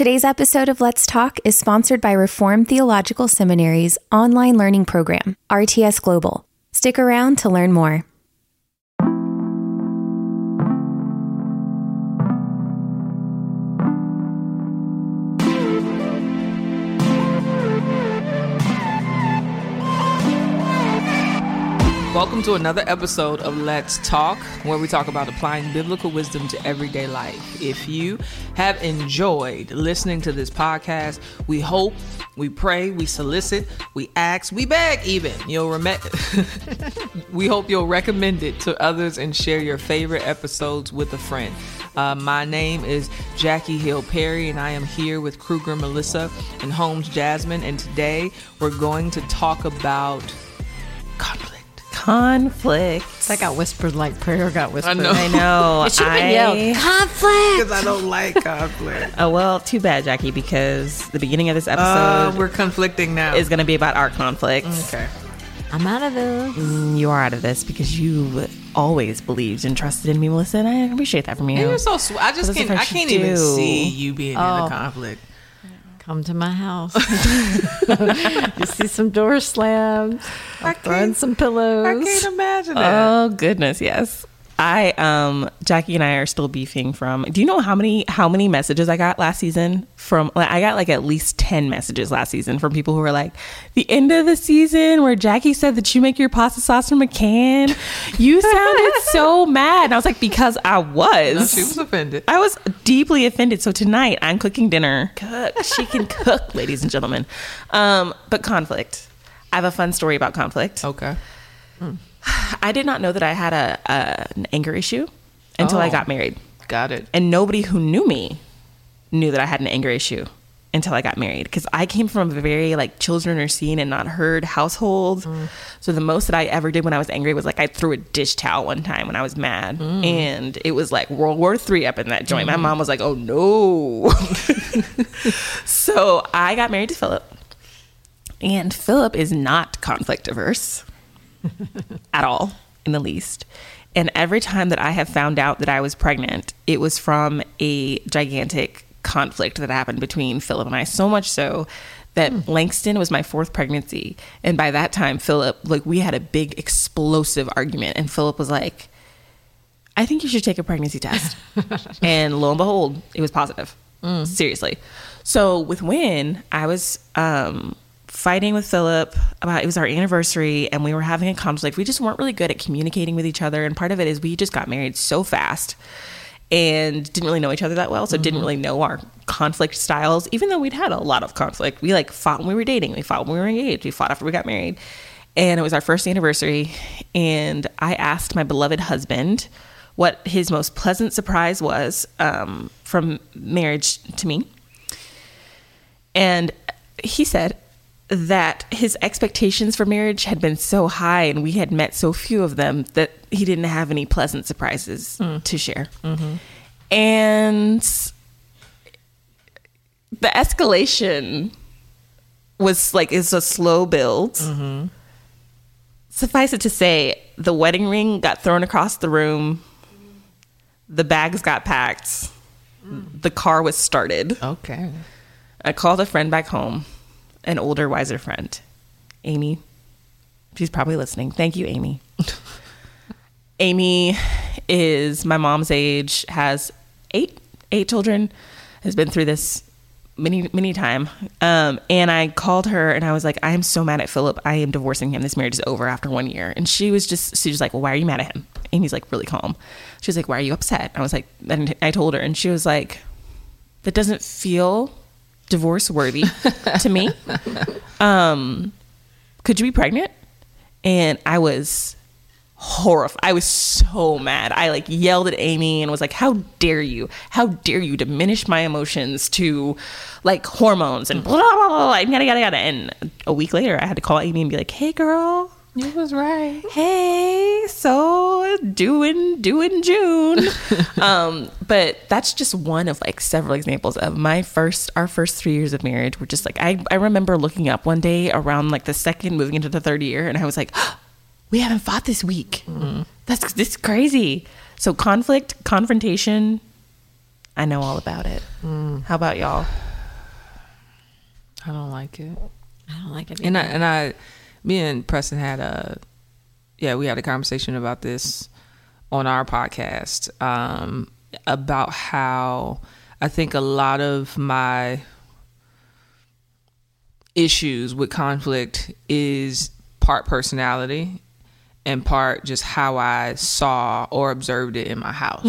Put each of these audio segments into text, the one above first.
Today's episode of Let's Talk is sponsored by Reformed Theological Seminary's online learning program, RTS Global. Stick around to learn more. Welcome to another episode of Let's Talk, where we talk about applying biblical wisdom to everyday life. If you have enjoyed listening to this podcast, we hope, we pray, we solicit, we ask, we beg even. You'll rem- we hope you'll recommend it to others and share your favorite episodes with a friend. Uh, my name is Jackie Hill Perry, and I am here with Kruger Melissa and Holmes Jasmine. And today we're going to talk about conflict conflict. That got whispered like prayer got whispered. I know. I know. It should have been yelled. Conflict. because I don't like conflict. Oh well, too bad, Jackie, because the beginning of this Uh, episode we're conflicting now. is going to be about our conflict. okay. I'm out of this. Mm, You are out of this because you always believed and trusted in me, Melissa, and I appreciate that from you. And you're so sweet. I just can't. I I can't even do. see you being in Oh. a conflict. Come to my house. you see some doors slammed. I I'm throwing can't- some I pillows. can't imagine. Oh goodness, yes. I um Jackie and I are still beefing from. Do you know how many how many messages I got last season from like, I got like at least 10 messages last season from people who were like the end of the season where Jackie said that you make your pasta sauce from a can. You sounded so mad. And I was like because I was. No, she was offended. I was deeply offended. So tonight I'm cooking dinner. Cook. She can cook, ladies and gentlemen. Um, but conflict. I have a fun story about conflict. Okay. I did not know that I had a, a an anger issue until I Oh. got married, Got it. and nobody who knew me knew that I had an anger issue until I got married because I came from a very like children are seen and not heard household. Mm. So the most that I ever did when I was angry was like I threw a dish towel one time when I was mad, mm. and it was like World War Three up in that joint. My mm-hmm. mom was like, "Oh no!" so I got married to Philip, and Philip is not conflict averse at all in the least. And every time that I have found out that I was pregnant, it was from a gigantic conflict that happened between Philip and I. So much so that Langston was my fourth pregnancy. And by that time, Philip, like, we had a big explosive argument. And Philip was like, I think you should take a pregnancy test. and lo and behold, it was positive. Seriously. So with Win, I was um, fighting with Philip about it was our anniversary and we were having a conflict. We just weren't really good at communicating with each other. And part of it is we just got married so fast and didn't really know each other that well. So didn't really know our conflict styles, even though we'd had a lot of conflict. We like fought when we were dating. We fought when we were engaged. We fought after we got married. And it was our first anniversary. And I asked my beloved husband what his most pleasant surprise was um, from marriage to me. And he said that his expectations for marriage had been so high and we had met so few of them that he didn't have any pleasant surprises mm. to share. Mm-hmm. And the escalation was like, is a slow build. Mm-hmm. Suffice it to say, the wedding ring got thrown across the room, the bags got packed, mm. the car was started. Okay. I called a friend back home, an older, wiser friend, Amy. She's probably listening. Thank you, Amy. Amy is my mom's age, has eight eight children, has been through this many many time. Um, and I called her and I was like, I am so mad at Philip. I am divorcing him. This marriage is over after one year. And she was just she was like, Well, why are you mad at him? Amy's like really calm. She was like, Why are you upset? I was like, and I told her, and she was like, That doesn't feel divorce worthy to me. Um, could you be pregnant? And I was horrified. I was so mad. I like yelled at Amy and was like, "How dare you? How dare you diminish my emotions to like hormones and blah blah blah, blah and yada yada yada." And a week later, I had to call Amy and be like, "Hey, girl." You was right. Hey, so doing doing June. um, but that's just one of like several examples of my first our first three years of marriage were just like I, I remember looking up one day around like the second moving into the third year and I was like, we haven't fought this week. That's this is crazy. So conflict, confrontation, I know all about it. How about y'all? I don't like it. I don't like it. And I, and I, me and Preston had a, yeah, we had a conversation about this on our podcast um, about how I think a lot of my issues with conflict is part personality and part just how I saw or observed it in my house.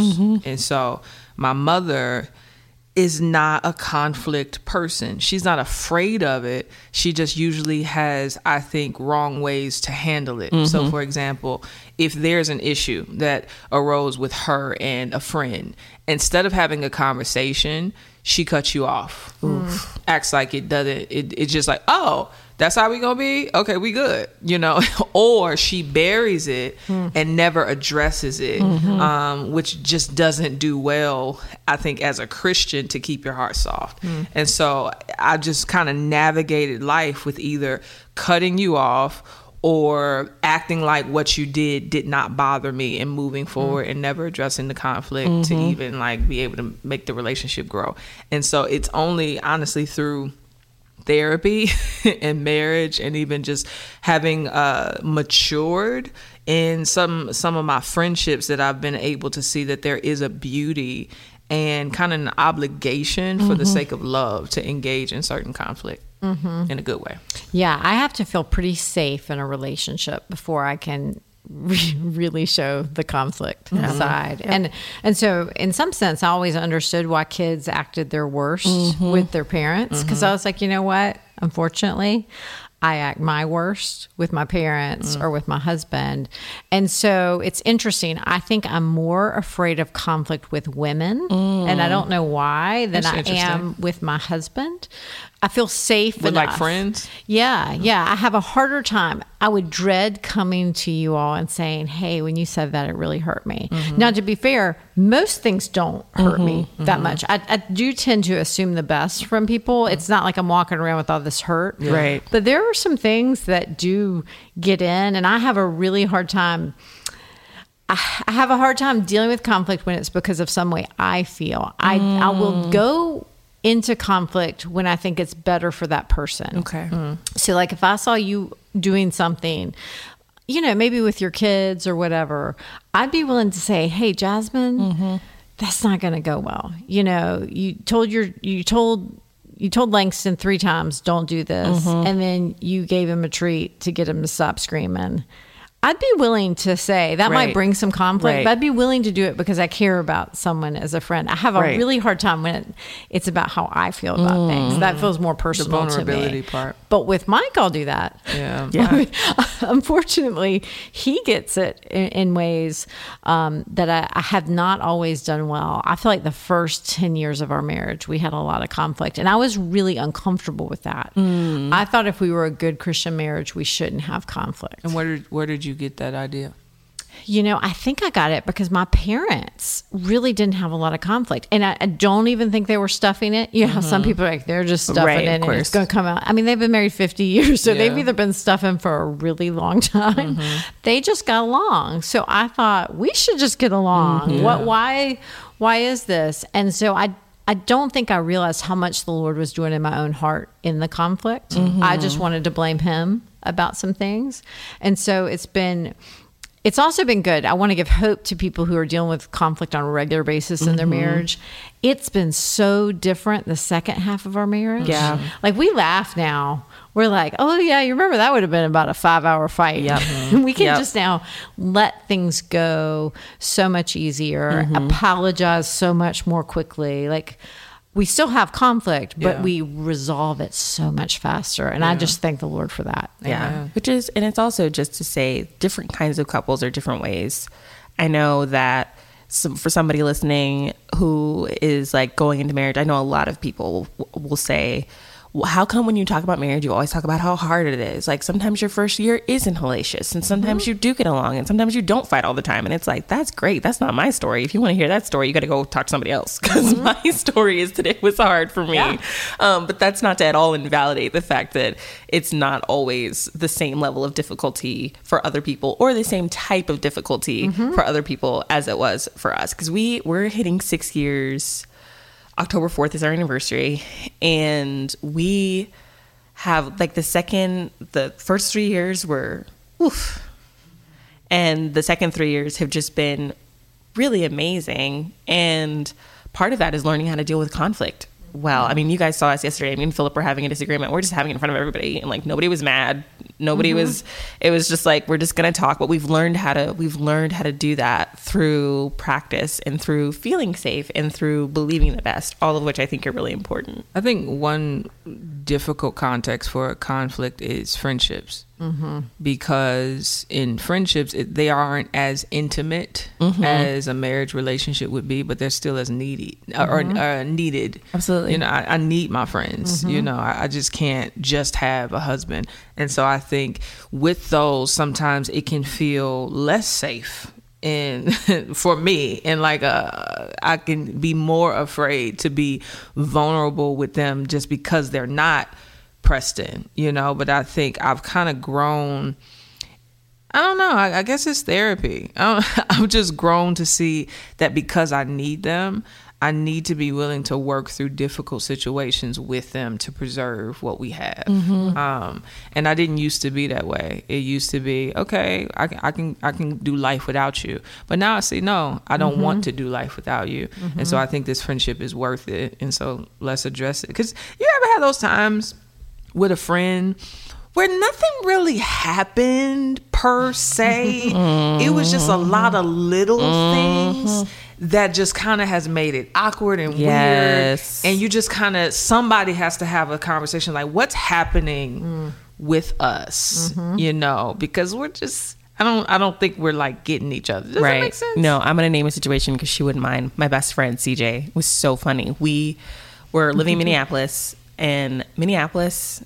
And so my mother is not a conflict person. She's not afraid of it. She just usually has, I think, wrong ways to handle it. So, mm-hmm. for example, if there's an issue that arose with her and a friend, instead of having a conversation, she cuts you off. Acts like it doesn't, it, it's just like, oh, that's how we gonna be? Okay we good you know? Or she buries it hmm. and never addresses it mm-hmm. um, which just doesn't do well i think as a christian to keep your heart soft. Hmm. And so i just kind of navigated life with either cutting you off or acting like what you did did not bother me and moving hmm. forward and never addressing the conflict to mm-hmm. even like be able to make the relationship grow. And so it's only honestly through therapy and marriage and even just having uh matured in some some of my friendships that I've been able to see that there is a beauty and kind of an obligation for the sake of love to engage in certain conflict in a good way. Yeah, I have to feel pretty safe in a relationship before I can re- really show the conflict mm-hmm. side. And and so in some sense I always understood why kids acted their worst mm-hmm. with their parents because mm-hmm. I was like, you know what? Unfortunately, I act my worst with my parents mm. or with my husband. And so it's interesting. I think I'm more afraid of conflict with women, and I mm. don't know why, than That's I am with my husband. I feel safe With like friends? Yeah, yeah. I have a harder time. I would dread coming to you all and saying, "Hey, when you said that, it really hurt me." Mm-hmm. Now, to be fair, most things don't hurt me mm-hmm. that mm-hmm. much. I, I do tend to assume the best from people. Mm-hmm. It's not like I'm walking around with all this hurt, Right. But there are some things that do get in, and I have a really hard time. I I have a hard time dealing with conflict when it's because of some way I feel. I I will mm. go into conflict when I think it's better for that person. Okay. Mm. So, like, if I saw you doing something, you know, maybe with your kids or whatever, I'd be willing to say, "Hey, Jasmine, mm-hmm. that's not going to go well." You know, you told your you told you told Langston three times, "Don't do this," mm-hmm. and then you gave him a treat to get him to stop screaming. I'd be willing to say that might bring some conflict, Right. but I'd be willing to do it because I care about someone as a friend. I have a Right. really hard time when it, it's about how I feel about things. That feels more personal to vulnerability me. part. But with Mike, I'll do that. Yeah. Yeah. Unfortunately, he gets it in, in ways um, that I, I have not always done well. I feel like the first 10 years of our marriage, we had a lot of conflict, and I was really uncomfortable with that. I thought if we were a good Christian marriage, we shouldn't have conflict. And where did where did you get that idea? You know, I think I got it because my parents really didn't have a lot of conflict. And I, I don't even think they were stuffing it. You know, how some mm-hmm. people are like, they're just stuffing Right, it and it's going to come out. I mean, they've been married 50 years, so they've either been stuffing for a really long time. Mm-hmm. They just got along. So I thought we should just get along. Mm-hmm. What, why, why is this? And so I, I don't think I realized how much the Lord was doing in my own heart in the conflict. I just wanted to blame him about some things. And so it's been it's also been good. I want to give hope to people who are dealing with conflict on a regular basis in their mm-hmm. marriage. It's been so different the second half of our marriage. Yeah. Like we laugh now. We're like, oh yeah, you remember that would have been about a five hour fight. Yep. we can Yep. just now let things go so much easier, mm-hmm. apologize so much more quickly. Like we still have conflict, but Yeah. we resolve it so much faster. And I just thank the Lord for that. Yeah. Amen. Which is, and it's also just to say different kinds of couples are different ways. I know that some, for somebody listening who is like going into marriage, I know a lot of people w- will say, well, how come when you talk about marriage, you always talk about how hard it is? Like sometimes your first year isn't hellacious, and sometimes you mm-hmm. do get along, and sometimes you don't fight all the time. And it's like, that's great. That's not my story. If you want to hear that story, you got to go talk to somebody else because mm-hmm. my story is that it was hard for me. Um, but that's not to at all invalidate the fact that it's not always the same level of difficulty for other people or the same type of difficulty mm-hmm. for other people as it was for us. Because we, we're hitting six years. October 4th is our anniversary. And we have like the second, the first three years were oof, and the second three years have just been really amazing. And part of that is learning how to deal with conflict. Well, I mean, you guys saw us yesterday. I mean, Philip were having a disagreement. We're just having it in front of everybody, and like nobody was mad. Nobody mm-hmm. was. It was just like we're just gonna talk. But we've learned how to. We've learned how to do that through practice and through feeling safe and through believing the best. All of which I think are really important. I think one difficult context for a conflict is friendships. Mm-hmm. Because in friendships, it, they aren't as intimate mm-hmm. as a marriage relationship would be, but they're still as needy uh, or, or uh, needed. Absolutely. You know, I, I need my friends. You know, I, I just can't just have a husband. And so I think with those, sometimes it can feel less safe and for me and like uh i can be more afraid to be vulnerable with them just because they're not preston you know but i think i've kind of grown I don't know. I, I guess it's therapy. I don't, I've just grown to see that because I need them, I need to be willing to work through difficult situations with them to preserve what we have. Mm-hmm. Um, and I didn't used to be that way. It used to be okay. I can, I can, I can do life without you. But now I see no. I don't want mm-hmm. to do life without you. And so mm-hmm. I think this friendship is worth it. And so let's address it. Because you ever had those times with a friend where nothing really happened per se. Mm-hmm. It was just a lot of little mm-hmm. things that just kind of has made it awkward and Yes. weird. And you just kind of somebody has to have a conversation like what's happening mm. with us, mm-hmm. you know, because we're just I don't I don't think we're like getting each other. Does that make sense? No, I'm gonna name a situation because she wouldn't mind. My best friend CJ was so funny. We were living in Minneapolis, and Minneapolis,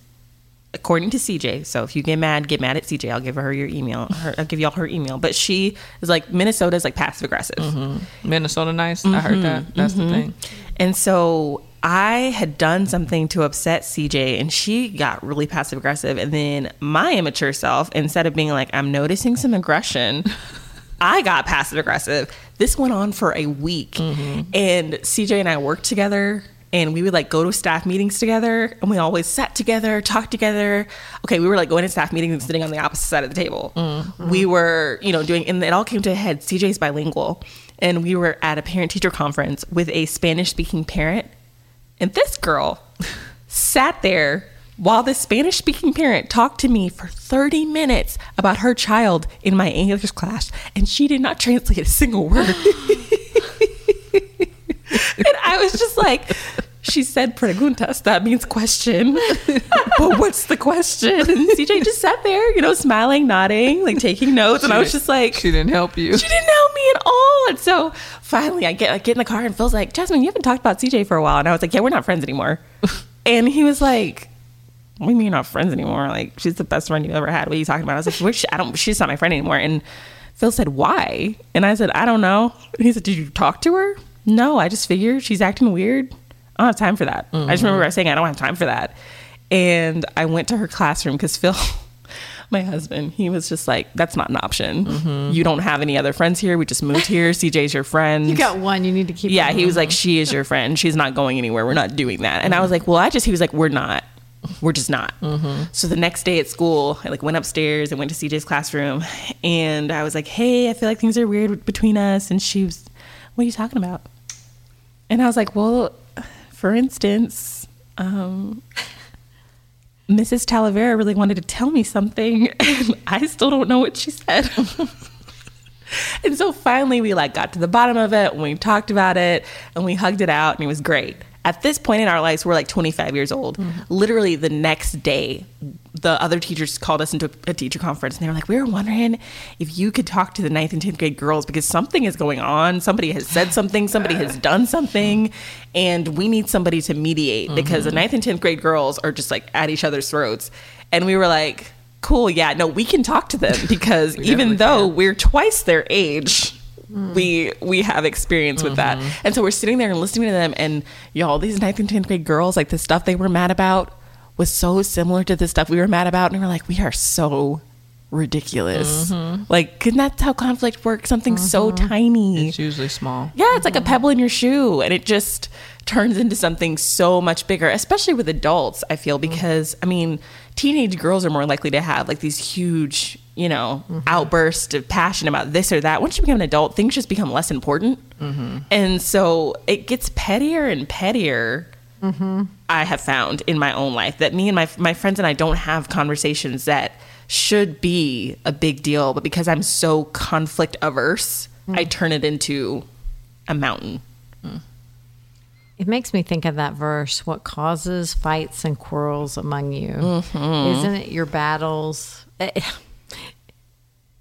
according to CJ. So if you get mad, get mad at CJ. I'll give her your email. Her, I'll give y'all her email. But she is like Minnesota is like passive aggressive. Mm-hmm. Minnesota nice. I heard that. Mm-hmm. That's the mm-hmm. thing. And so I had done something to upset CJ and she got really passive aggressive. And then my immature self, instead of being like, I'm noticing some aggression, I got passive aggressive. This went on for a week. And CJ and I worked together and we would like go to staff meetings together and we always sat together, talked together. Okay, we were like going to staff meetings and sitting on the opposite side of the table. Mm-hmm. We were, you know, doing, and it all came to a head. CJ's bilingual. And we were at a parent teacher conference with a Spanish speaking parent. And this girl sat there while the Spanish speaking parent talked to me for 30 minutes about her child in my English class. And she did not translate a single word. and I was just like, she said preguntas, that means question. but what's the question? And CJ just sat there, you know, smiling, nodding, like taking notes. And I was just like, She didn't help you. she didn't help me at all. And so finally I get I get in the car and Phil's like, Jasmine, you haven't talked about CJ for a while. And I was like, Yeah, we're not friends anymore. and he was like, What do you mean not friends anymore? Like, she's the best friend you've ever had. What are you talking about? I was like, Which I don't she's not my friend anymore. And Phil said, Why? And I said, I don't know. And he said, Did you talk to her? No, I just figured she's acting weird. I don't have time for that. I just remember mm-hmm. saying I don't have time for that. And I went to her classroom because Phil my husband, he was just like, "That's not an option. Mm-hmm. You don't have any other friends here. We just moved here. CJ's your friend. You got one. You need to keep. yeah." He was like, "She is your friend. She's not going anywhere. We're not doing that." And I was mm-hmm. like, "Well, I just." He was like, "We're not. We're just not." So the next day at school, I like went upstairs and went to CJ's classroom, and I was like, "Hey, I feel like things are weird between us." And she was, "What are you talking about?" And I was like, "Well, for instance." Um, Mrs. Talavera really wanted to tell me something, and I still don't know what she said. and so finally, we like got to the bottom of it, and we talked about it, and we hugged it out, and it was great. At this point in our lives, we're like 25 years old. Literally, the next day, the other teachers called us into a teacher conference, and they were like, "We were wondering if you could talk to the ninth and tenth grade girls because something is going on. Somebody has said something. Somebody has done something, and we need somebody to mediate because the mm-hmm. ninth and tenth grade girls are just like at each other's throats." And we were like, "Cool, yeah, no, we can talk to them because even though can. we're twice their age." Mm. We we have experience with that, mm-hmm. and so we're sitting there and listening to them, and y'all, these ninth and tenth grade girls, like the stuff they were mad about, was so similar to the stuff we were mad about, and we were like, we are so ridiculous. Mm-hmm. Like, and that's how conflict works. Something so mm-hmm. tiny. It's usually small. Yeah, it's like a mm-hmm. pebble in your shoe, and it just turns into something so much bigger, especially with adults, I feel, because I mean, teenage girls are more likely to have like these huge, you know, outbursts of passion about this or that. Once you become an adult, things just become less important. And so it gets pettier and pettier. I have found in my own life that me and my my friends and I don't have conversations that should be a big deal, but because I'm so conflict averse, I mm. turn it into a mountain. Mm. It makes me think of that verse what causes fights and quarrels among you? Mm-hmm. Isn't it your battles? Eh,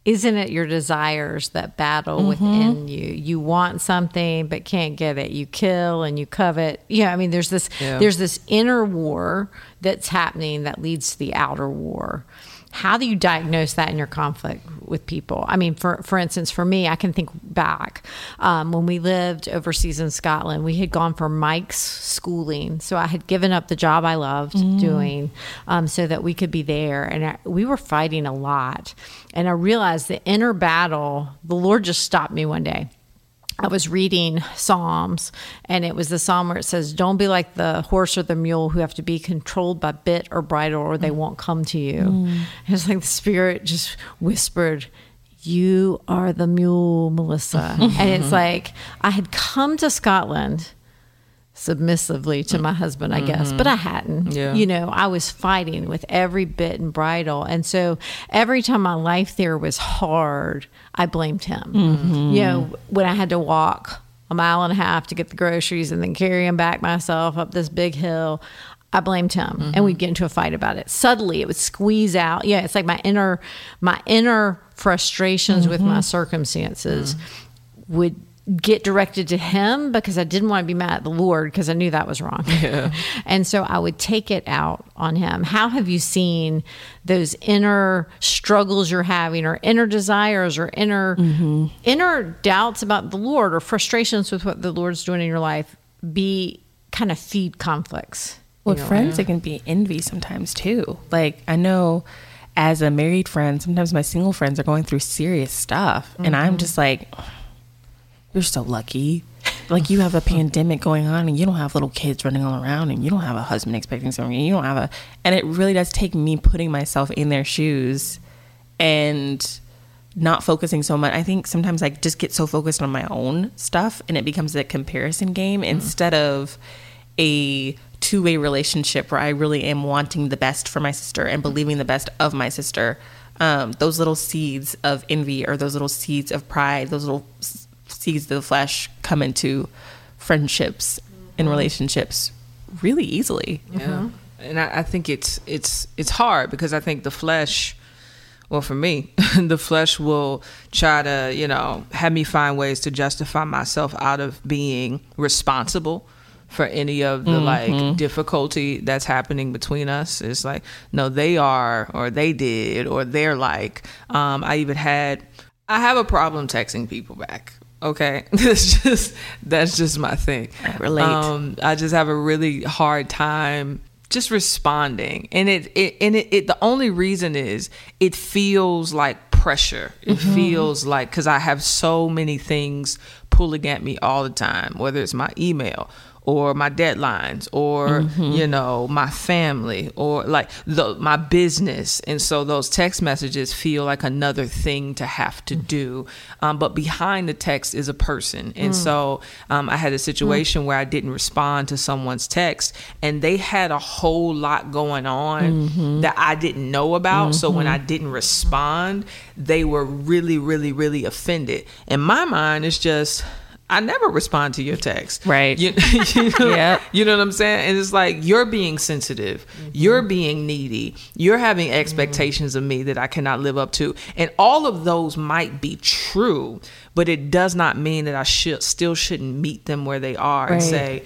Isn't it your desires that battle Mm-hmm. within you? You want something but can't get it. You kill and you covet. Yeah, I mean there's this Yeah. there's this inner war that's happening that leads to the outer war. How do you diagnose that in your conflict with people? I mean, for for instance, for me, I can think back um, when we lived overseas in Scotland. We had gone for Mike's schooling, so I had given up the job I loved doing um, so that we could be there, and I, we were fighting a lot. And I realized the inner battle. The Lord just stopped me one day. I was reading Psalms, and it was the psalm where it says, Don't be like the horse or the mule who have to be controlled by bit or bridle, or they won't come to you. And It's like the Spirit just whispered, You are the mule, Melissa. and it's like, I had come to Scotland submissively to my husband, I guess, but I mm-hmm. hadn't. Yeah. You know, I was fighting with every bit and bridle. And so every time my life there was hard, I blamed him. Mm-hmm. You know, when I had to walk a mile and a half to get the groceries and then carry them back myself up this big hill. I blamed him and mm-hmm. we'd get into a fight about it. Suddenly it would squeeze out. Yeah, it's like my inner my inner frustrations with my circumstances mm. would get directed to him because I didn't want to be mad at the Lord because I knew that was wrong. and so I would take it out on him. How have you seen those inner struggles you're having or inner desires or inner mm-hmm. inner doubts about the Lord or frustrations with what the Lord's doing in your life be kind of feed conflicts? With friends, it can be envy sometimes too. Like I know as a married friend, sometimes my single friends are going through serious stuff, and I'm mm-hmm. just like, "You're so lucky." Like you have a pandemic going on, and you don't have little kids running all around, and you don't have a husband expecting something. and You don't have a, and it really does take me putting myself in their shoes, and not focusing so much. I think sometimes I just get so focused on my own stuff and it becomes a comparison game instead of a two way relationship where I really am wanting the best for my sister and believing the best of my sister. Um, those little seeds of envy or those little seeds of pride, those little s- seeds of the flesh come into friendships and mm-hmm. relationships really easily. Yeah. Mm-hmm. And I, I think it's it's it's hard because I think the flesh well for me, the flesh will try to, you know, have me find ways to justify myself out of being responsible for any of the mm-hmm. like difficulty that's happening between us. It's like, no, they are or they did or they're like. Um, I even had I have a problem texting people back. Okay. That's just that's just my thing. I relate. Um, I just have a really hard time just responding and it, it and it, it the only reason is it feels like pressure it feels like because i have so many things pulling at me all the time whether it's my email or my deadlines or mm-hmm. you know my family or like the my business. And so those text messages feel like another thing to have to do. Um, but behind the text is a person. And mm. so um, i had a situation mm. where i didn't respond to someone's text and they had a whole lot going on mm-hmm. that i didn't know about. So when i mm-hmm. didn't respond they were really really really offended. And my mind is just I never respond to your text. Right. You, you, know, Yep. you know what I'm saying? And it's like you're being sensitive, mm-hmm. you're being needy, you're having mm-hmm. expectations of me that I cannot live up to. And all of those might be true, but it does not mean that I should still shouldn't meet them where they are and say,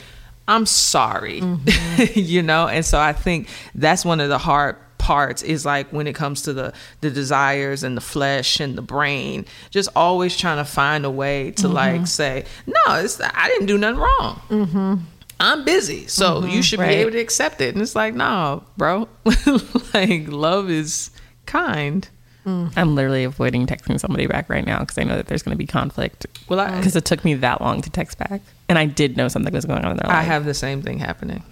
I'm sorry. Mm-hmm. you know? And so I think that's one of the hard parts is like when it comes to the the desires and the flesh and the brain just always trying to find a way to mm-hmm. like say no it's i didn't do nothing wrong mm-hmm. i'm busy so mm-hmm. you should right. be able to accept it and it's like no bro like love is kind mm. I'm literally avoiding texting somebody back right now because I know that there's going to be conflict. Well, because um, it took me that long to text back, and I did know something was going on in their life. I have the same thing happening.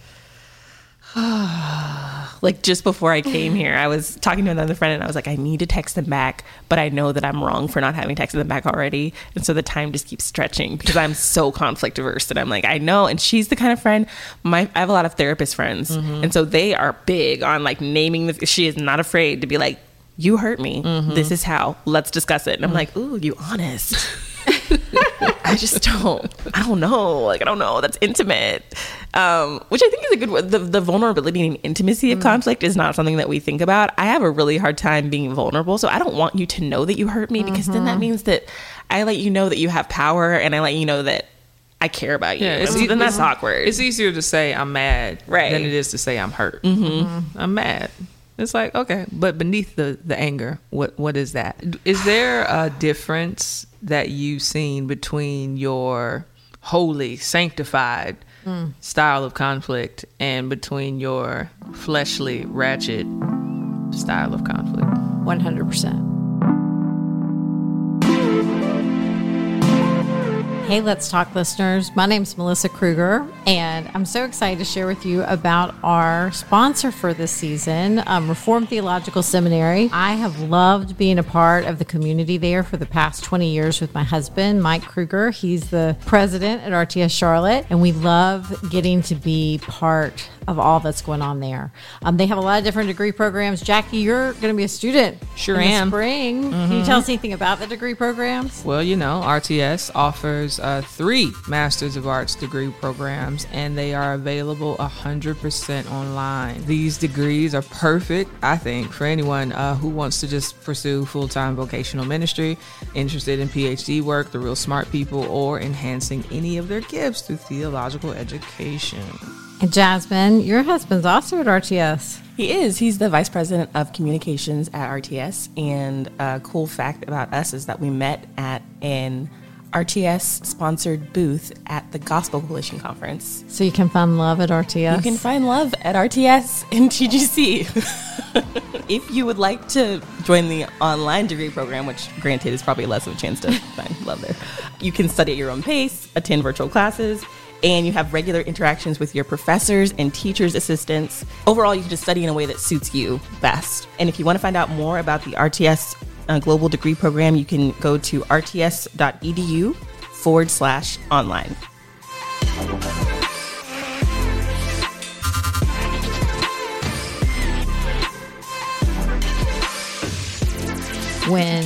like just before I came here, I was talking to another friend and I was like, I need to text them back, but I know that I'm wrong for not having texted them back already. And so the time just keeps stretching because I'm so conflict averse and I'm like, I know. And she's the kind of friend, my I have a lot of therapist friends. Mm-hmm. And so they are big on like naming the she is not afraid to be like, You hurt me. Mm-hmm. This is how. Let's discuss it. And I'm mm-hmm. like, Ooh, you honest. I just don't. I don't know. Like I don't know. That's intimate, um, which I think is a good. word. The the vulnerability and intimacy of conflict is not something that we think about. I have a really hard time being vulnerable, so I don't want you to know that you hurt me because then that means that I let you know that you have power, and I let you know that I care about you. Yeah, it's And so then that's it's- awkward. It's easier to say I'm mad Right. than it is to say I'm hurt. Mm-hmm. I'm mad. It's like okay, but beneath the the anger, what what is that? Is there a difference that you've seen between your holy, sanctified style of conflict and between your fleshly, ratchet style of conflict? 100%. Hey, Let's Talk listeners. My name is Melissa Kruger, and I'm so excited to share with you about our sponsor for this season, um, Reformed Theological Seminary. I have loved being a part of the community there for the past 20 years with my husband, Mike Kruger. He's the president at RTS Charlotte, and we love getting to be part of all that's going on there. Um, they have a lot of different degree programs. Jackie, you're going to be a student. Sure in am. spring. Can you tell us anything about the degree programs? Well, you know, RTS offers uh, three Masters of Arts degree programs, and they are available 100% online. These degrees are perfect, I think, for anyone uh, who wants to just pursue full time vocational ministry, interested in PhD work, the real smart people, or enhancing any of their gifts through theological education. And Jasmine, your husband's also at RTS. He is. He's the vice president of communications at RTS. And a cool fact about us is that we met at an RTS sponsored booth at the Gospel Coalition Conference. So you can find love at RTS. You can find love at RTS and TGC. if you would like to join the online degree program, which granted is probably less of a chance to find love there, you can study at your own pace, attend virtual classes, and you have regular interactions with your professors and teachers' assistants. Overall, you can just study in a way that suits you best. And if you want to find out more about the RTS uh, Global Degree Program, you can go to rts.edu forward slash online. when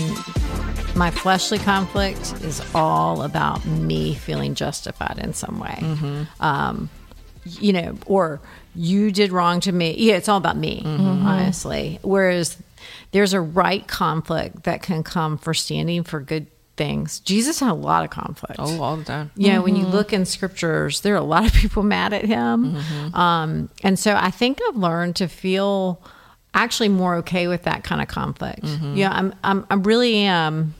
my fleshly conflict is all about me feeling justified in some way. Um, you know, or you did wrong to me. Yeah, it's all about me, honestly. Whereas there's a right conflict that can come for standing for good things. Jesus had a lot of conflict. Oh, all the time. You know, when you mm-hmm. look in scriptures, there are a lot of people mad at him. Mm-hmm. Um, and so I think I've learned to feel actually more okay with that kind of conflict. Mm-hmm. Yeah, I'm, I'm, I really am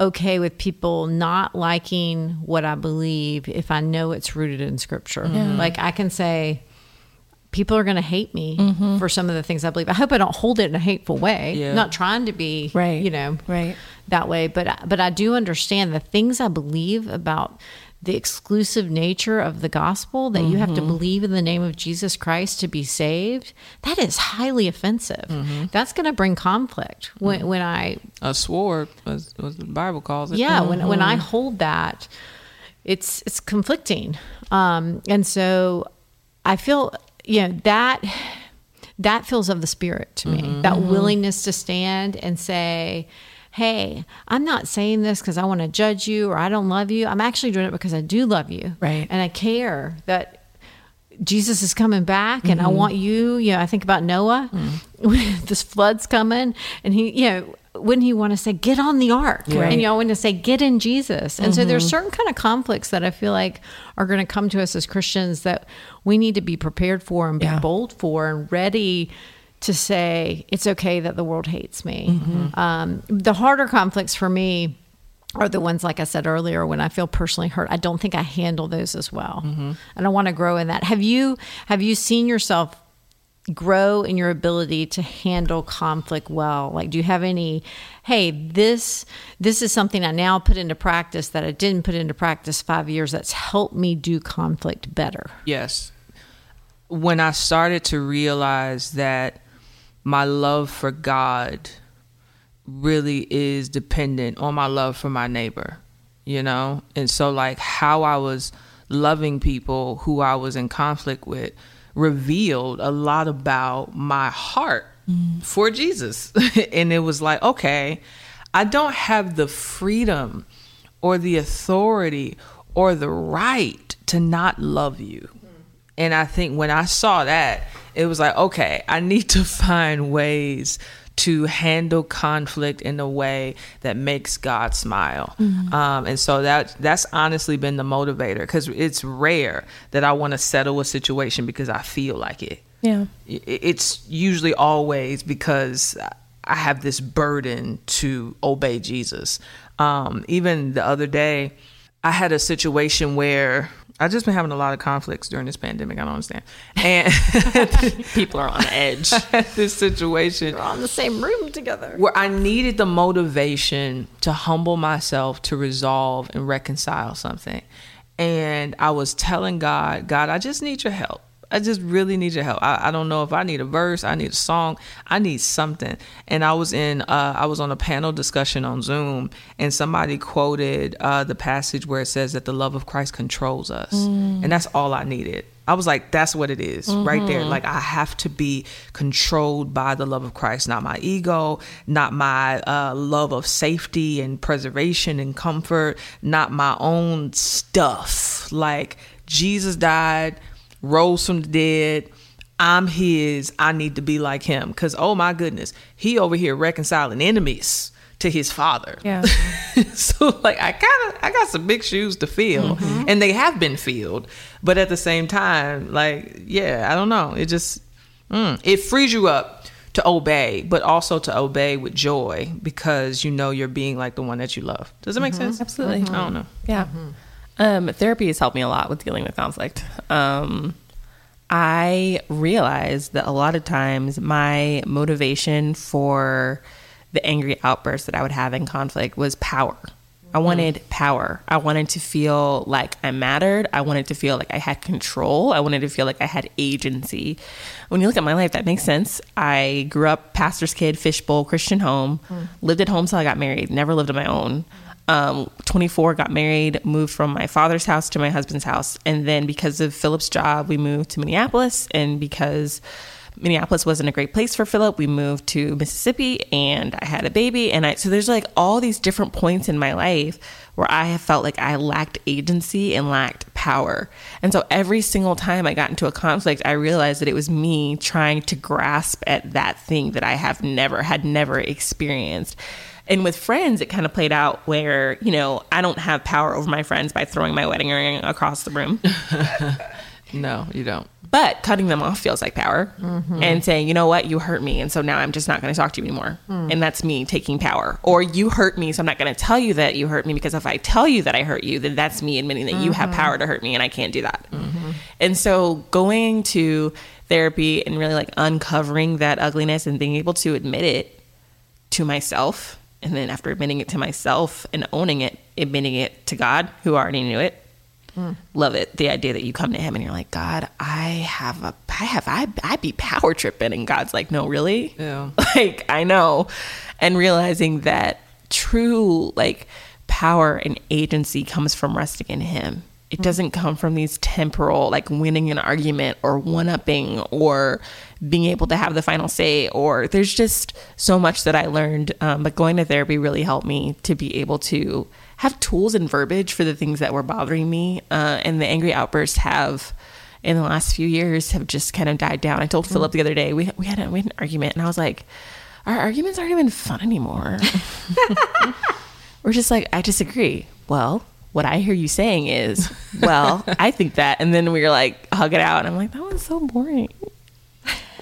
okay with people not liking what I believe if I know it's rooted in scripture. Like I can say, people are going to hate me mm-hmm. for some of the things I believe. I hope I don't hold it in a hateful way. Yeah. Not trying to be, Right. you know, Right. that way. But but I do understand the things I believe about the exclusive nature of the gospel that you have to mm-hmm. believe in the name of Jesus Christ to be saved. That is highly offensive. Mm-hmm. That's going to bring conflict when mm. when I A sword, as, as the Bible calls it. yeah when when i hold that it's it's conflicting um and so i feel you know that that feels of the spirit to me that willingness to stand and say hey i'm not saying this because i want to judge you or i don't love you i'm actually doing it because i do love you Right. and i care that Jesus is coming back, and I Mm-hmm. want you. You know, I think about Noah. Mm. this flood's coming, and he, you know, wouldn't he want to say, "Get on the ark"? Right. And y'all want to say, "Get in Jesus." And so Mm-hmm. there's certain kind of conflicts that I feel like are going to come to us as Christians that we need to be prepared for and be Yeah. bold for and ready to say it's okay that the world hates me. Mm-hmm. Um, the harder conflicts for me are the ones like I said earlier when I feel personally hurt. I don't think I handle those as well, Mm-hmm. and I want to grow in that. Have you have you seen yourself grow in your ability to handle conflict well? Like, do you have any, hey, this this is something I now put into practice that I didn't put into practice five years that's helped me do conflict better? Yes. When I started to realize that my love for God really is dependent on my love for my neighbor, you know? And so, like, how I was loving people who I was in conflict with revealed a lot about my heart mm. for Jesus. and it was like, okay, I don't have the freedom or the authority or the right to not love you. And I think when I saw that, it was like, okay, I need to find ways to handle conflict in a way that makes God smile. Mm-hmm. Um, and so that that's honestly been the motivator because it's rare that I want to settle a situation because I feel like it. Yeah, it's usually always because I have this burden to obey Jesus. Um, even the other day, I had a situation where I've just been having a lot of conflicts during this pandemic. I don't understand. And people are on edge. this situation. We're all in the same room together. Where I needed the motivation to humble myself to resolve and reconcile something. And I was telling God, God, I just need your help. I just really need your help. I, I don't know if I need a verse, I need a song, I need something. And I was in, uh, I was on a panel discussion on Zoom, and somebody quoted uh, the passage where it says that the love of Christ controls us, mm. and that's all I needed. I was like, that's what it is, mm-hmm. right there. Mm-hmm. Like, I have to be controlled by the love of Christ, not my ego, not my uh, love of safety and preservation and comfort, not my own stuff. Like, Jesus died rose from the dead. I'm his. I need to be like him. Because, oh my goodness, he over here reconciling enemies to his father. Yeah. so like I kind of I got some big shoes to fill mm-hmm. and they have been filled. But at the same time, like yeah, I don't know. It just mm, it frees you up to obey, but also to obey with joy because you know you're being like the one that you love. Does it make mm-hmm. sense? Absolutely. Mm-hmm. I don't know. Yeah. Um, therapy has helped me a lot with dealing with conflict. Um, I realized that a lot of times my motivation for the angry outbursts that I would have in conflict was power. I mm-hmm. wanted power. I wanted to feel like I mattered. I wanted to feel like I had control. I wanted to feel like I had agency. When you look at my life, that makes sense. I grew up pastor's kid, fishbowl, Christian home, mm. lived at home till I got married, never lived on my own um, 24, got married, moved from my father's house to my husband's house. And then because of Philip's job, we moved to Minneapolis. And because Minneapolis wasn't a great place for Philip, we moved to Mississippi and I had a baby. And I, so there's like all these different points in my life where I have felt like I lacked agency and lacked power. And so every single time I got into a conflict, I realized that it was me trying to grasp at that thing that I have never, had never experienced. And with friends, it kind of played out where, you know, I don't have power over my friends by throwing my wedding ring across the room. no, you don't. But cutting them off feels like power mm-hmm. and saying, you know what, you hurt me. And so now I'm just not going to talk to you anymore. Mm. And that's me taking power. Or you hurt me, so I'm not going to tell you that you hurt me because if I tell you that I hurt you, then that's me admitting that mm-hmm. you have mm-hmm. power to hurt me and I can't do that. Mm-hmm. And so going to therapy and really like uncovering that ugliness and being able to admit it to myself and then after admitting it to myself and owning it, admitting it to God, who already knew it. Mm. Love it. The idea that you come to him and you're like, God, I have a, I have, I, I be power tripping. And God's like, no, really? Yeah. Like, I know. And realizing that true, like, power and agency comes from resting in him it doesn't come from these temporal, like winning an argument or one upping or being able to have the final say. Or there's just so much that I learned. Um, but going to therapy really helped me to be able to have tools and verbiage for the things that were bothering me. Uh, and the angry outbursts have in the last few years have just kind of died down. I told mm. Philip the other day we we had a, we had an argument, and I was like, our arguments aren't even fun anymore. we're just like, I disagree. Well, what I hear you saying is, well, I think that. And then we are like, hug it out. And I'm like, that was so boring.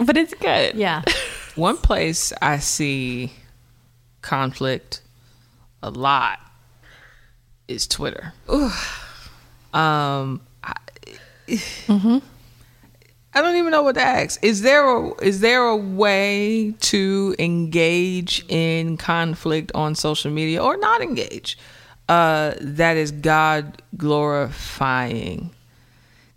but it's good. Yeah. One place I see conflict a lot is Twitter. Um, I, mm-hmm. I don't even know what to ask. Is there a is there a way to engage in conflict on social media or not engage uh, that is God glorifying?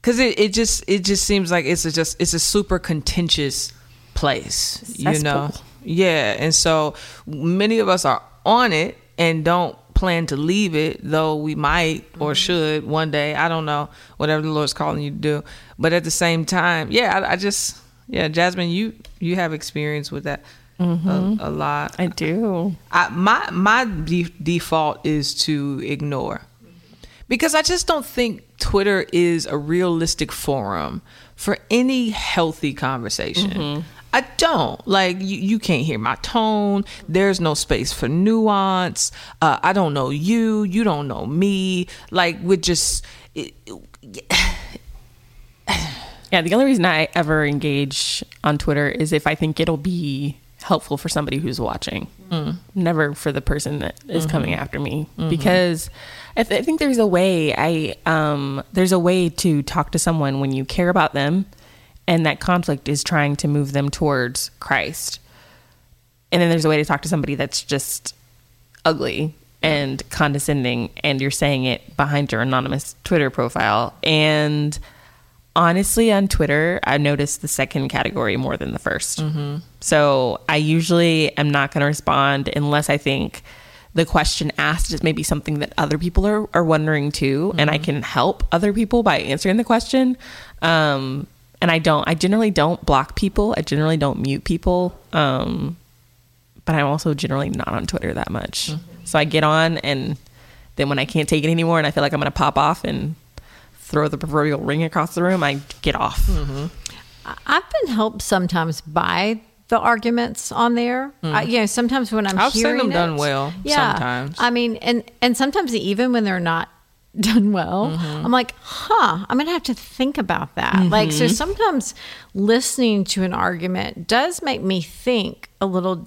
Because it, it just it just seems like it's a just it's a super contentious place, you know. Cesspool. Yeah, and so many of us are on it and don't plan to leave it, though we might or should one day. I don't know, whatever the Lord's calling you to do. But at the same time, yeah, I, I just, yeah, Jasmine, you you have experience with that a, a lot. I do. I, my my de- default is to ignore because I just don't think Twitter is a realistic forum for any healthy conversation. I don't like you. You can't hear my tone. There's no space for nuance. Uh, I don't know you. You don't know me. Like we're just. It, Yeah, the only reason I ever engage on Twitter is if I think it'll be helpful for somebody who's watching, mm. never for the person that is mm-hmm. coming after me. Mm-hmm. Because I, th- I think there's a way I um, there's a way to talk to someone when you care about them, and that conflict is trying to move them towards Christ. And then there's a way to talk to somebody that's just ugly and condescending, and you're saying it behind your anonymous Twitter profile. And honestly, on Twitter, I noticed the second category more than the 1st So I usually am not going to respond unless I think the question asked is maybe something that other people are, are wondering too, and I can help other people by answering the question. Um, and I don't, I generally don't block people. I generally don't mute people. Um, but I'm also generally not on Twitter that much. So I get on, and then when I can't take it anymore, and I feel like I'm going to pop off and throw the proverbial ring across the room, I get off. I've been helped sometimes by the arguments on there. I, you know, sometimes when I'm I've seen hearing them it- done well Yeah, sometimes. I mean, and and sometimes even when they're not done well, Mm-hmm. I'm like, huh, I'm gonna have to think about that. Like, Mm-hmm. so sometimes listening to an argument does make me think a little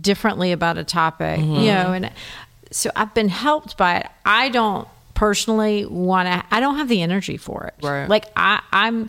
differently about a topic, Mm-hmm. you know, and so I've been helped by it. I don't personally want to. I don't have the energy for it. Right. Like I, I'm.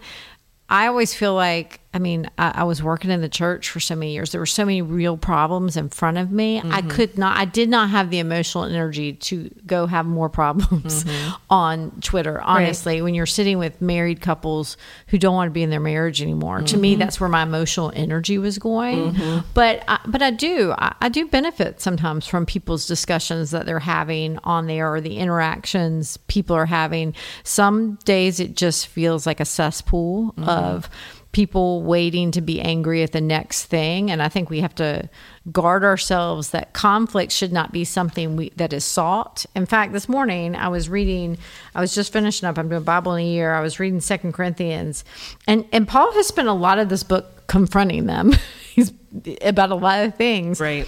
I always feel like, I mean, I, I was working in the church for so many years. There were so many real problems in front of me. I mm-hmm. could not, I did not have the emotional energy to go have more problems mm-hmm. on Twitter. Honestly, when you're sitting with married couples who don't want to be in their marriage anymore, to me, mm-hmm. that's where my emotional energy was going. But, I, but I do, I, I do benefit sometimes from people's discussions that they're having on there or the interactions people are having. Some days it just feels like a cesspool of people waiting to be angry at the next thing. And i think we have to guard ourselves that conflict should not be something we, that is sought. In fact this morning i was reading i was just finishing up i'm doing bible in a year. I was reading second corinthians. And and paul has spent a lot of this book confronting them. He's about a lot of things. Right.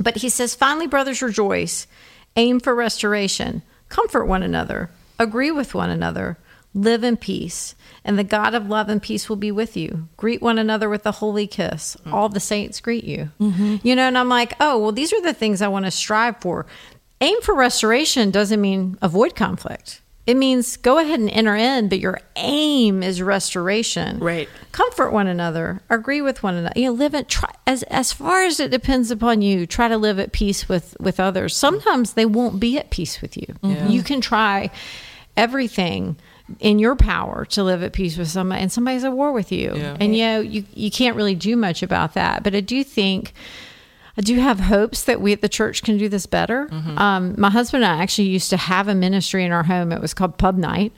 but he says, finally, brothers, rejoice, aim for restoration, comfort one another, agree with one another, live in peace, and the God of love and peace will be with you. Greet one another with a holy kiss. Mm. All the saints greet you. Mm-hmm. You know, and I'm like, oh, well, these are the things I want to strive for. Aim for restoration doesn't mean avoid conflict. It means go ahead and enter in, but your aim is restoration. Right. Comfort one another, agree with one another. You know, live it try as as far as it depends upon you. Try to live at peace with with others. Sometimes they won't be at peace with you. Mm-hmm. You can try everything in your power to live at peace with somebody, and somebody's at war with you. Yeah. And you know, you you can't really do much about that. But I do think. I do have hopes that we at the church can do this better. Um, my husband and I actually used to have a ministry in our home. It was called Pub Night.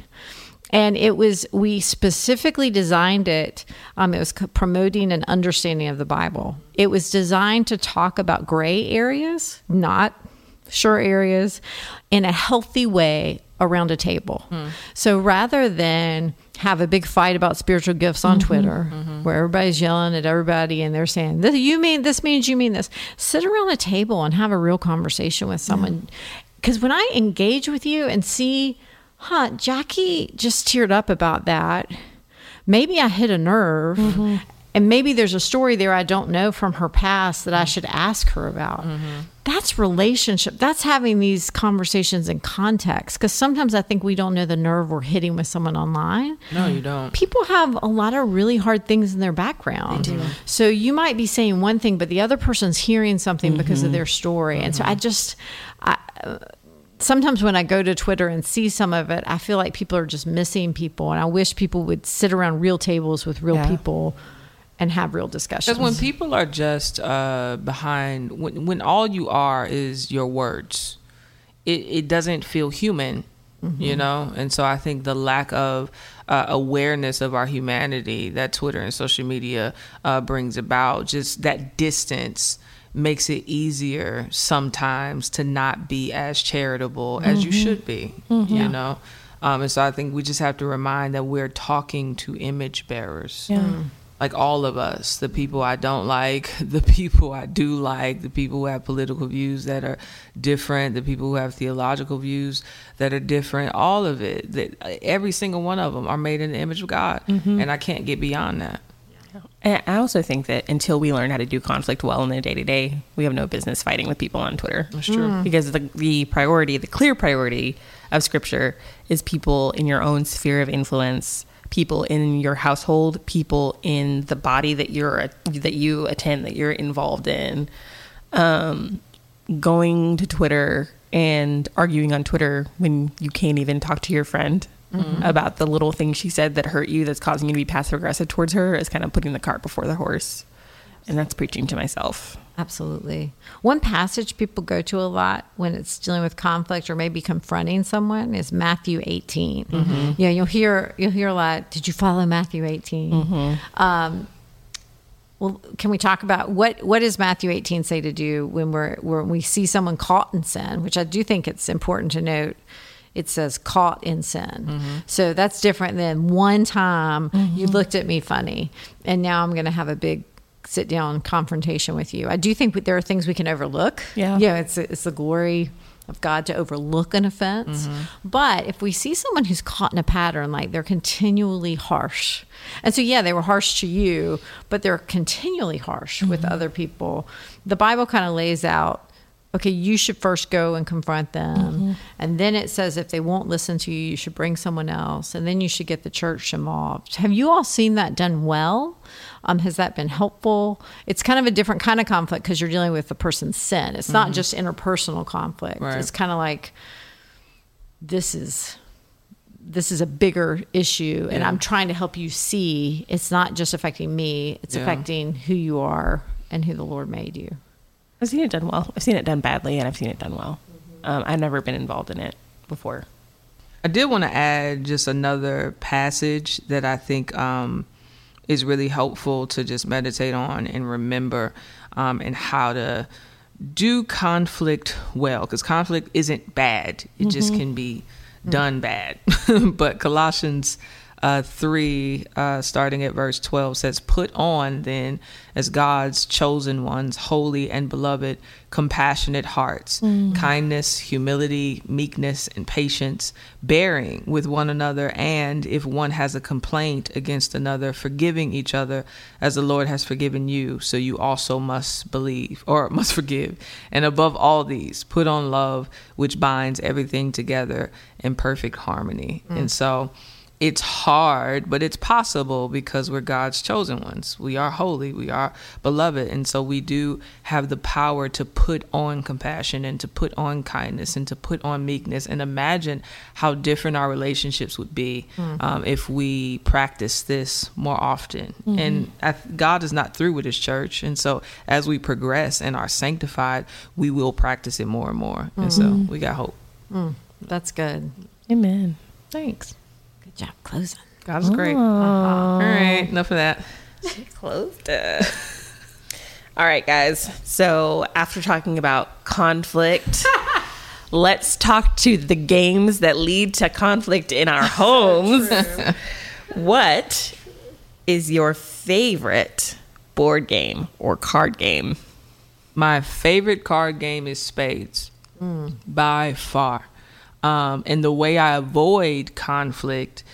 And it was, we specifically designed it. Um, it was promoting an understanding of the Bible. It was designed to talk about gray areas, not sure areas, in a healthy way around a table. So rather than have a big fight about spiritual gifts on mm-hmm. Twitter, mm-hmm. where everybody's yelling at everybody and they're saying, "This you mean this means you mean this," sit around a table and have a real conversation with someone. Because when I engage with you and see, huh, Jackie just teared up about that. Maybe I hit a nerve. Mm-hmm. And maybe there's a story there I don't know from her past that I mm-hmm. should ask her about. Mm-hmm. That's relationship. That's having these conversations in context. Because sometimes I think we don't know the nerve we're hitting with someone online. No, you don't. People have a lot of really hard things in their background. They do. So you might be saying one thing, but the other person's hearing something because of mm-hmm. their story. And so I just, I, uh, sometimes when I go to Twitter and see some of it, I feel like people are just missing people. And I wish people would sit around real tables with real Yeah. people and have real discussions. Because when people are just uh, behind, when when all you are is your words, it, it doesn't feel human, you know. And so I think the lack of uh, awareness of our humanity that Twitter and social media uh, brings about, just that distance makes it easier sometimes to not be as charitable as you should be, you know. Um, and so I think we just have to remind that we're talking to image bearers Yeah. Like all of us the people i don't like the people i do like the people who have political views that are different the people who have theological views that are different all of it that uh, every single one of them are made in the image of god mm-hmm. and i can't get beyond that And I also think that until we learn how to do conflict well in the day to day, we have no business fighting with people on Twitter. That's true. Mm. Because the, the priority, the clear priority of scripture is people in your own sphere of influence, people in your household, people in the body that you're that you attend, that you're involved in. Um, going to Twitter and arguing on Twitter when you can't even talk to your friend about the little thing she said that hurt you that's causing you to be passive aggressive towards her is kind of putting the cart before the horse. And that's preaching to myself. Absolutely. One passage people go to a lot when it's dealing with conflict or maybe confronting someone is Matthew 18. Mm-hmm. Yeah, you'll hear you'll hear a lot. Did you follow Matthew 18? Mm-hmm. Um, well, can we talk about what what does Matthew 18 say to do when we're when we see someone caught in sin? Which I do think it's important to note. It says caught in sin. Mm-hmm. So that's different than one time you looked at me funny and now I'm going to have a big sit down confrontation with you. I do think there are things we can overlook. Yeah. Yeah, it's it's the glory of God to overlook an offense. Mm-hmm. But if we see someone who's caught in a pattern, like they're continually harsh, and so yeah, they were harsh to you, but they're continually harsh with mm-hmm. other people. The Bible kind of lays out. Okay, you should first go and confront them. Mm-hmm. And then it says if they won't listen to you, you should bring someone else. And then you should get the church involved. Have you all seen that done well? Um, has that been helpful? It's kind of a different kind of conflict because you're dealing with the person's sin. It's not just interpersonal conflict. Right. It's kind of like this is this is a bigger issue and Yeah. I'm trying to help you see it's not just affecting me, it's Yeah. affecting who you are and who the Lord made you. I've seen it done well. I've seen it done badly, and I've seen it done well. Um, I've never been involved in it before. I did want to add just another passage that I think um, is really helpful to just meditate on and remember um, and how to do conflict well because conflict isn't bad, it just can be done bad. but Colossians uh, 3, uh, starting at verse 12, says, Put on then, as God's chosen ones, holy and beloved, compassionate hearts, kindness, humility, meekness, and patience, bearing with one another, and if one has a complaint against another, forgiving each other as the Lord has forgiven you, so you also must believe or must forgive. And above all these, put on love, which binds everything together in perfect harmony. And so, it's hard, but it's possible because we're God's chosen ones. We are holy, we are beloved, and so we do have the power to put on compassion and to put on kindness and to put on meekness. And imagine how different our relationships would be mm. um, if we practice this more often. Mm-hmm. And I, God is not through with His church, and so as we progress and are sanctified, we will practice it more and more. And so mm-hmm. we got hope. Mm, that's good. Amen. Thanks. Good job closing. God is great. All right, enough of that. Closed it. All right, guys. So after talking about conflict, let's talk to the games that lead to conflict in our homes. what is your favorite board game or card game? My favorite card game is Spades, hmm. by far. Um, and the way I avoid conflict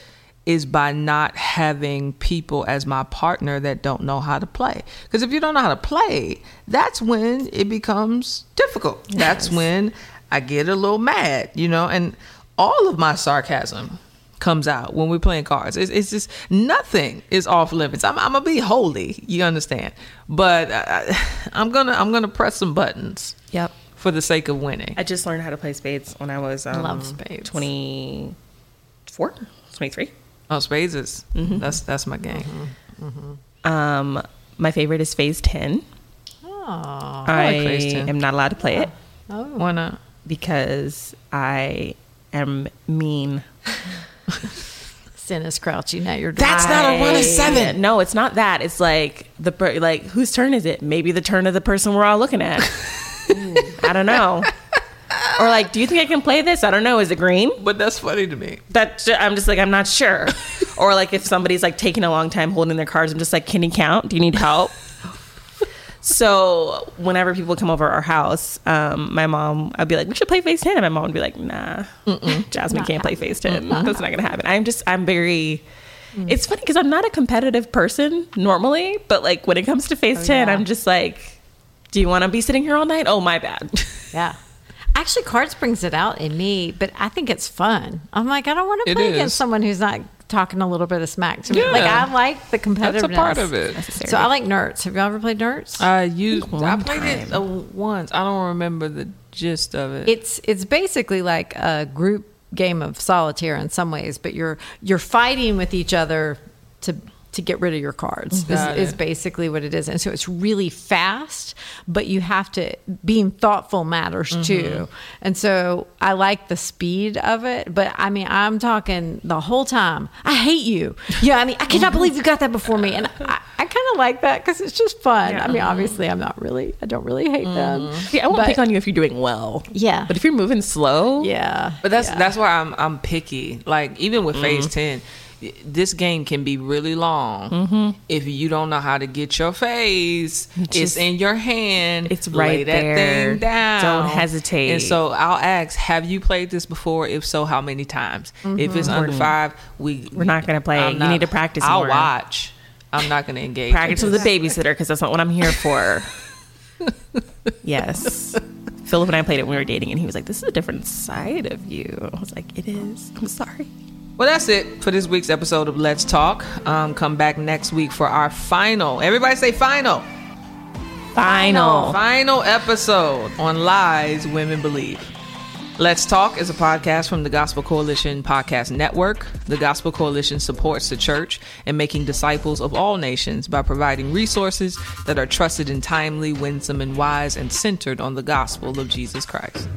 is by not having people as my partner that don't know how to play. Because if you don't know how to play, that's when it becomes difficult. That's when I get a little mad, you know, and all of my sarcasm comes out when we're playing cards. It's, it's just nothing is off limits. I'm, I'm gonna be holy, you understand? But I, I'm gonna I'm gonna press some buttons Yep. For the sake of winning. I just learned how to play spades when I was um, Love spades. 24, 23. Oh, spades is that's that's my game. Um, my favorite is phase 10. Oh, I, like phase 10. am not allowed to play it Oh, Why not? because I am mean. Sin is crouching at your door. That's not a one of seven. No, it's not that. It's like the per- like whose turn is it? Maybe the turn of the person we're all looking at. I don't know. Or like, do you think I can play this? I don't know. Is it green? But that's funny to me. That I'm just like I'm not sure. or like if somebody's like taking a long time holding their cards, I'm just like, can you count? Do you need help? so whenever people come over our house, um, my mom, I'd be like, we should play Phase Ten, and my mom would be like, Nah, Jasmine can't play Phase 10 That's not gonna happen. I'm just I'm very. It's funny because I'm not a competitive person normally, but like when it comes to Phase Ten, yeah. I'm just like, do you want to be sitting here all night? Oh my bad. Yeah. Actually, cards brings it out in me, but I think it's fun. I'm like, I don't want to play against someone who's not talking a little bit of smack to me. Yeah. Like, I like the competitiveness. That's a part of it. So I like Nertz. Have you ever played Nertz? I used. I one played it uh, once. I don't remember the gist of it. it's it's basically like a group game of solitaire in some ways, but you're you're fighting with each other to to get rid of your cards. Is, is basically what it is, and so it's really fast, but you have to being thoughtful matters Mm-hmm. too. And so I like the speed of it, but I mean I'm talking the whole time. I hate you. Yeah, I mean I cannot mm-hmm. believe you got that before me, and I, I kind of like that because it's just fun. I mean obviously I'm not really I don't really hate them. Mm-hmm. See, I won't But- pick on you if you're doing well. Yeah. But if you're moving slow, Yeah, But that's yeah. that's why I'm I'm picky. Like even with mm-hmm. phase ten, y- this game can be really long mm-hmm. if you don't know how to get your phase. it's in your hand. It's Lay right that there. thing down. Don't hesitate. And so I'll ask, have you played this before? If so, how many times? If it's under mm-hmm. five, we We're not gonna play. I'm You need to practice I'll more. watch. I'm not gonna engage. practice with a this. babysitter because that's not what I'm here for. yes. Philip and I played it when we were dating, and he was like, "This is a different side of you." I was like, "It is." I'm sorry. Well, that's it for this week's episode of Let's Talk. Um, come back next week for our final. Everybody say final. Final. Final episode on lies women believe. Let's Talk is a podcast from the Gospel Coalition Podcast Network. The Gospel Coalition supports the church in making disciples of all nations by providing resources that are trusted and timely, winsome and wise, and centered on the gospel of Jesus Christ.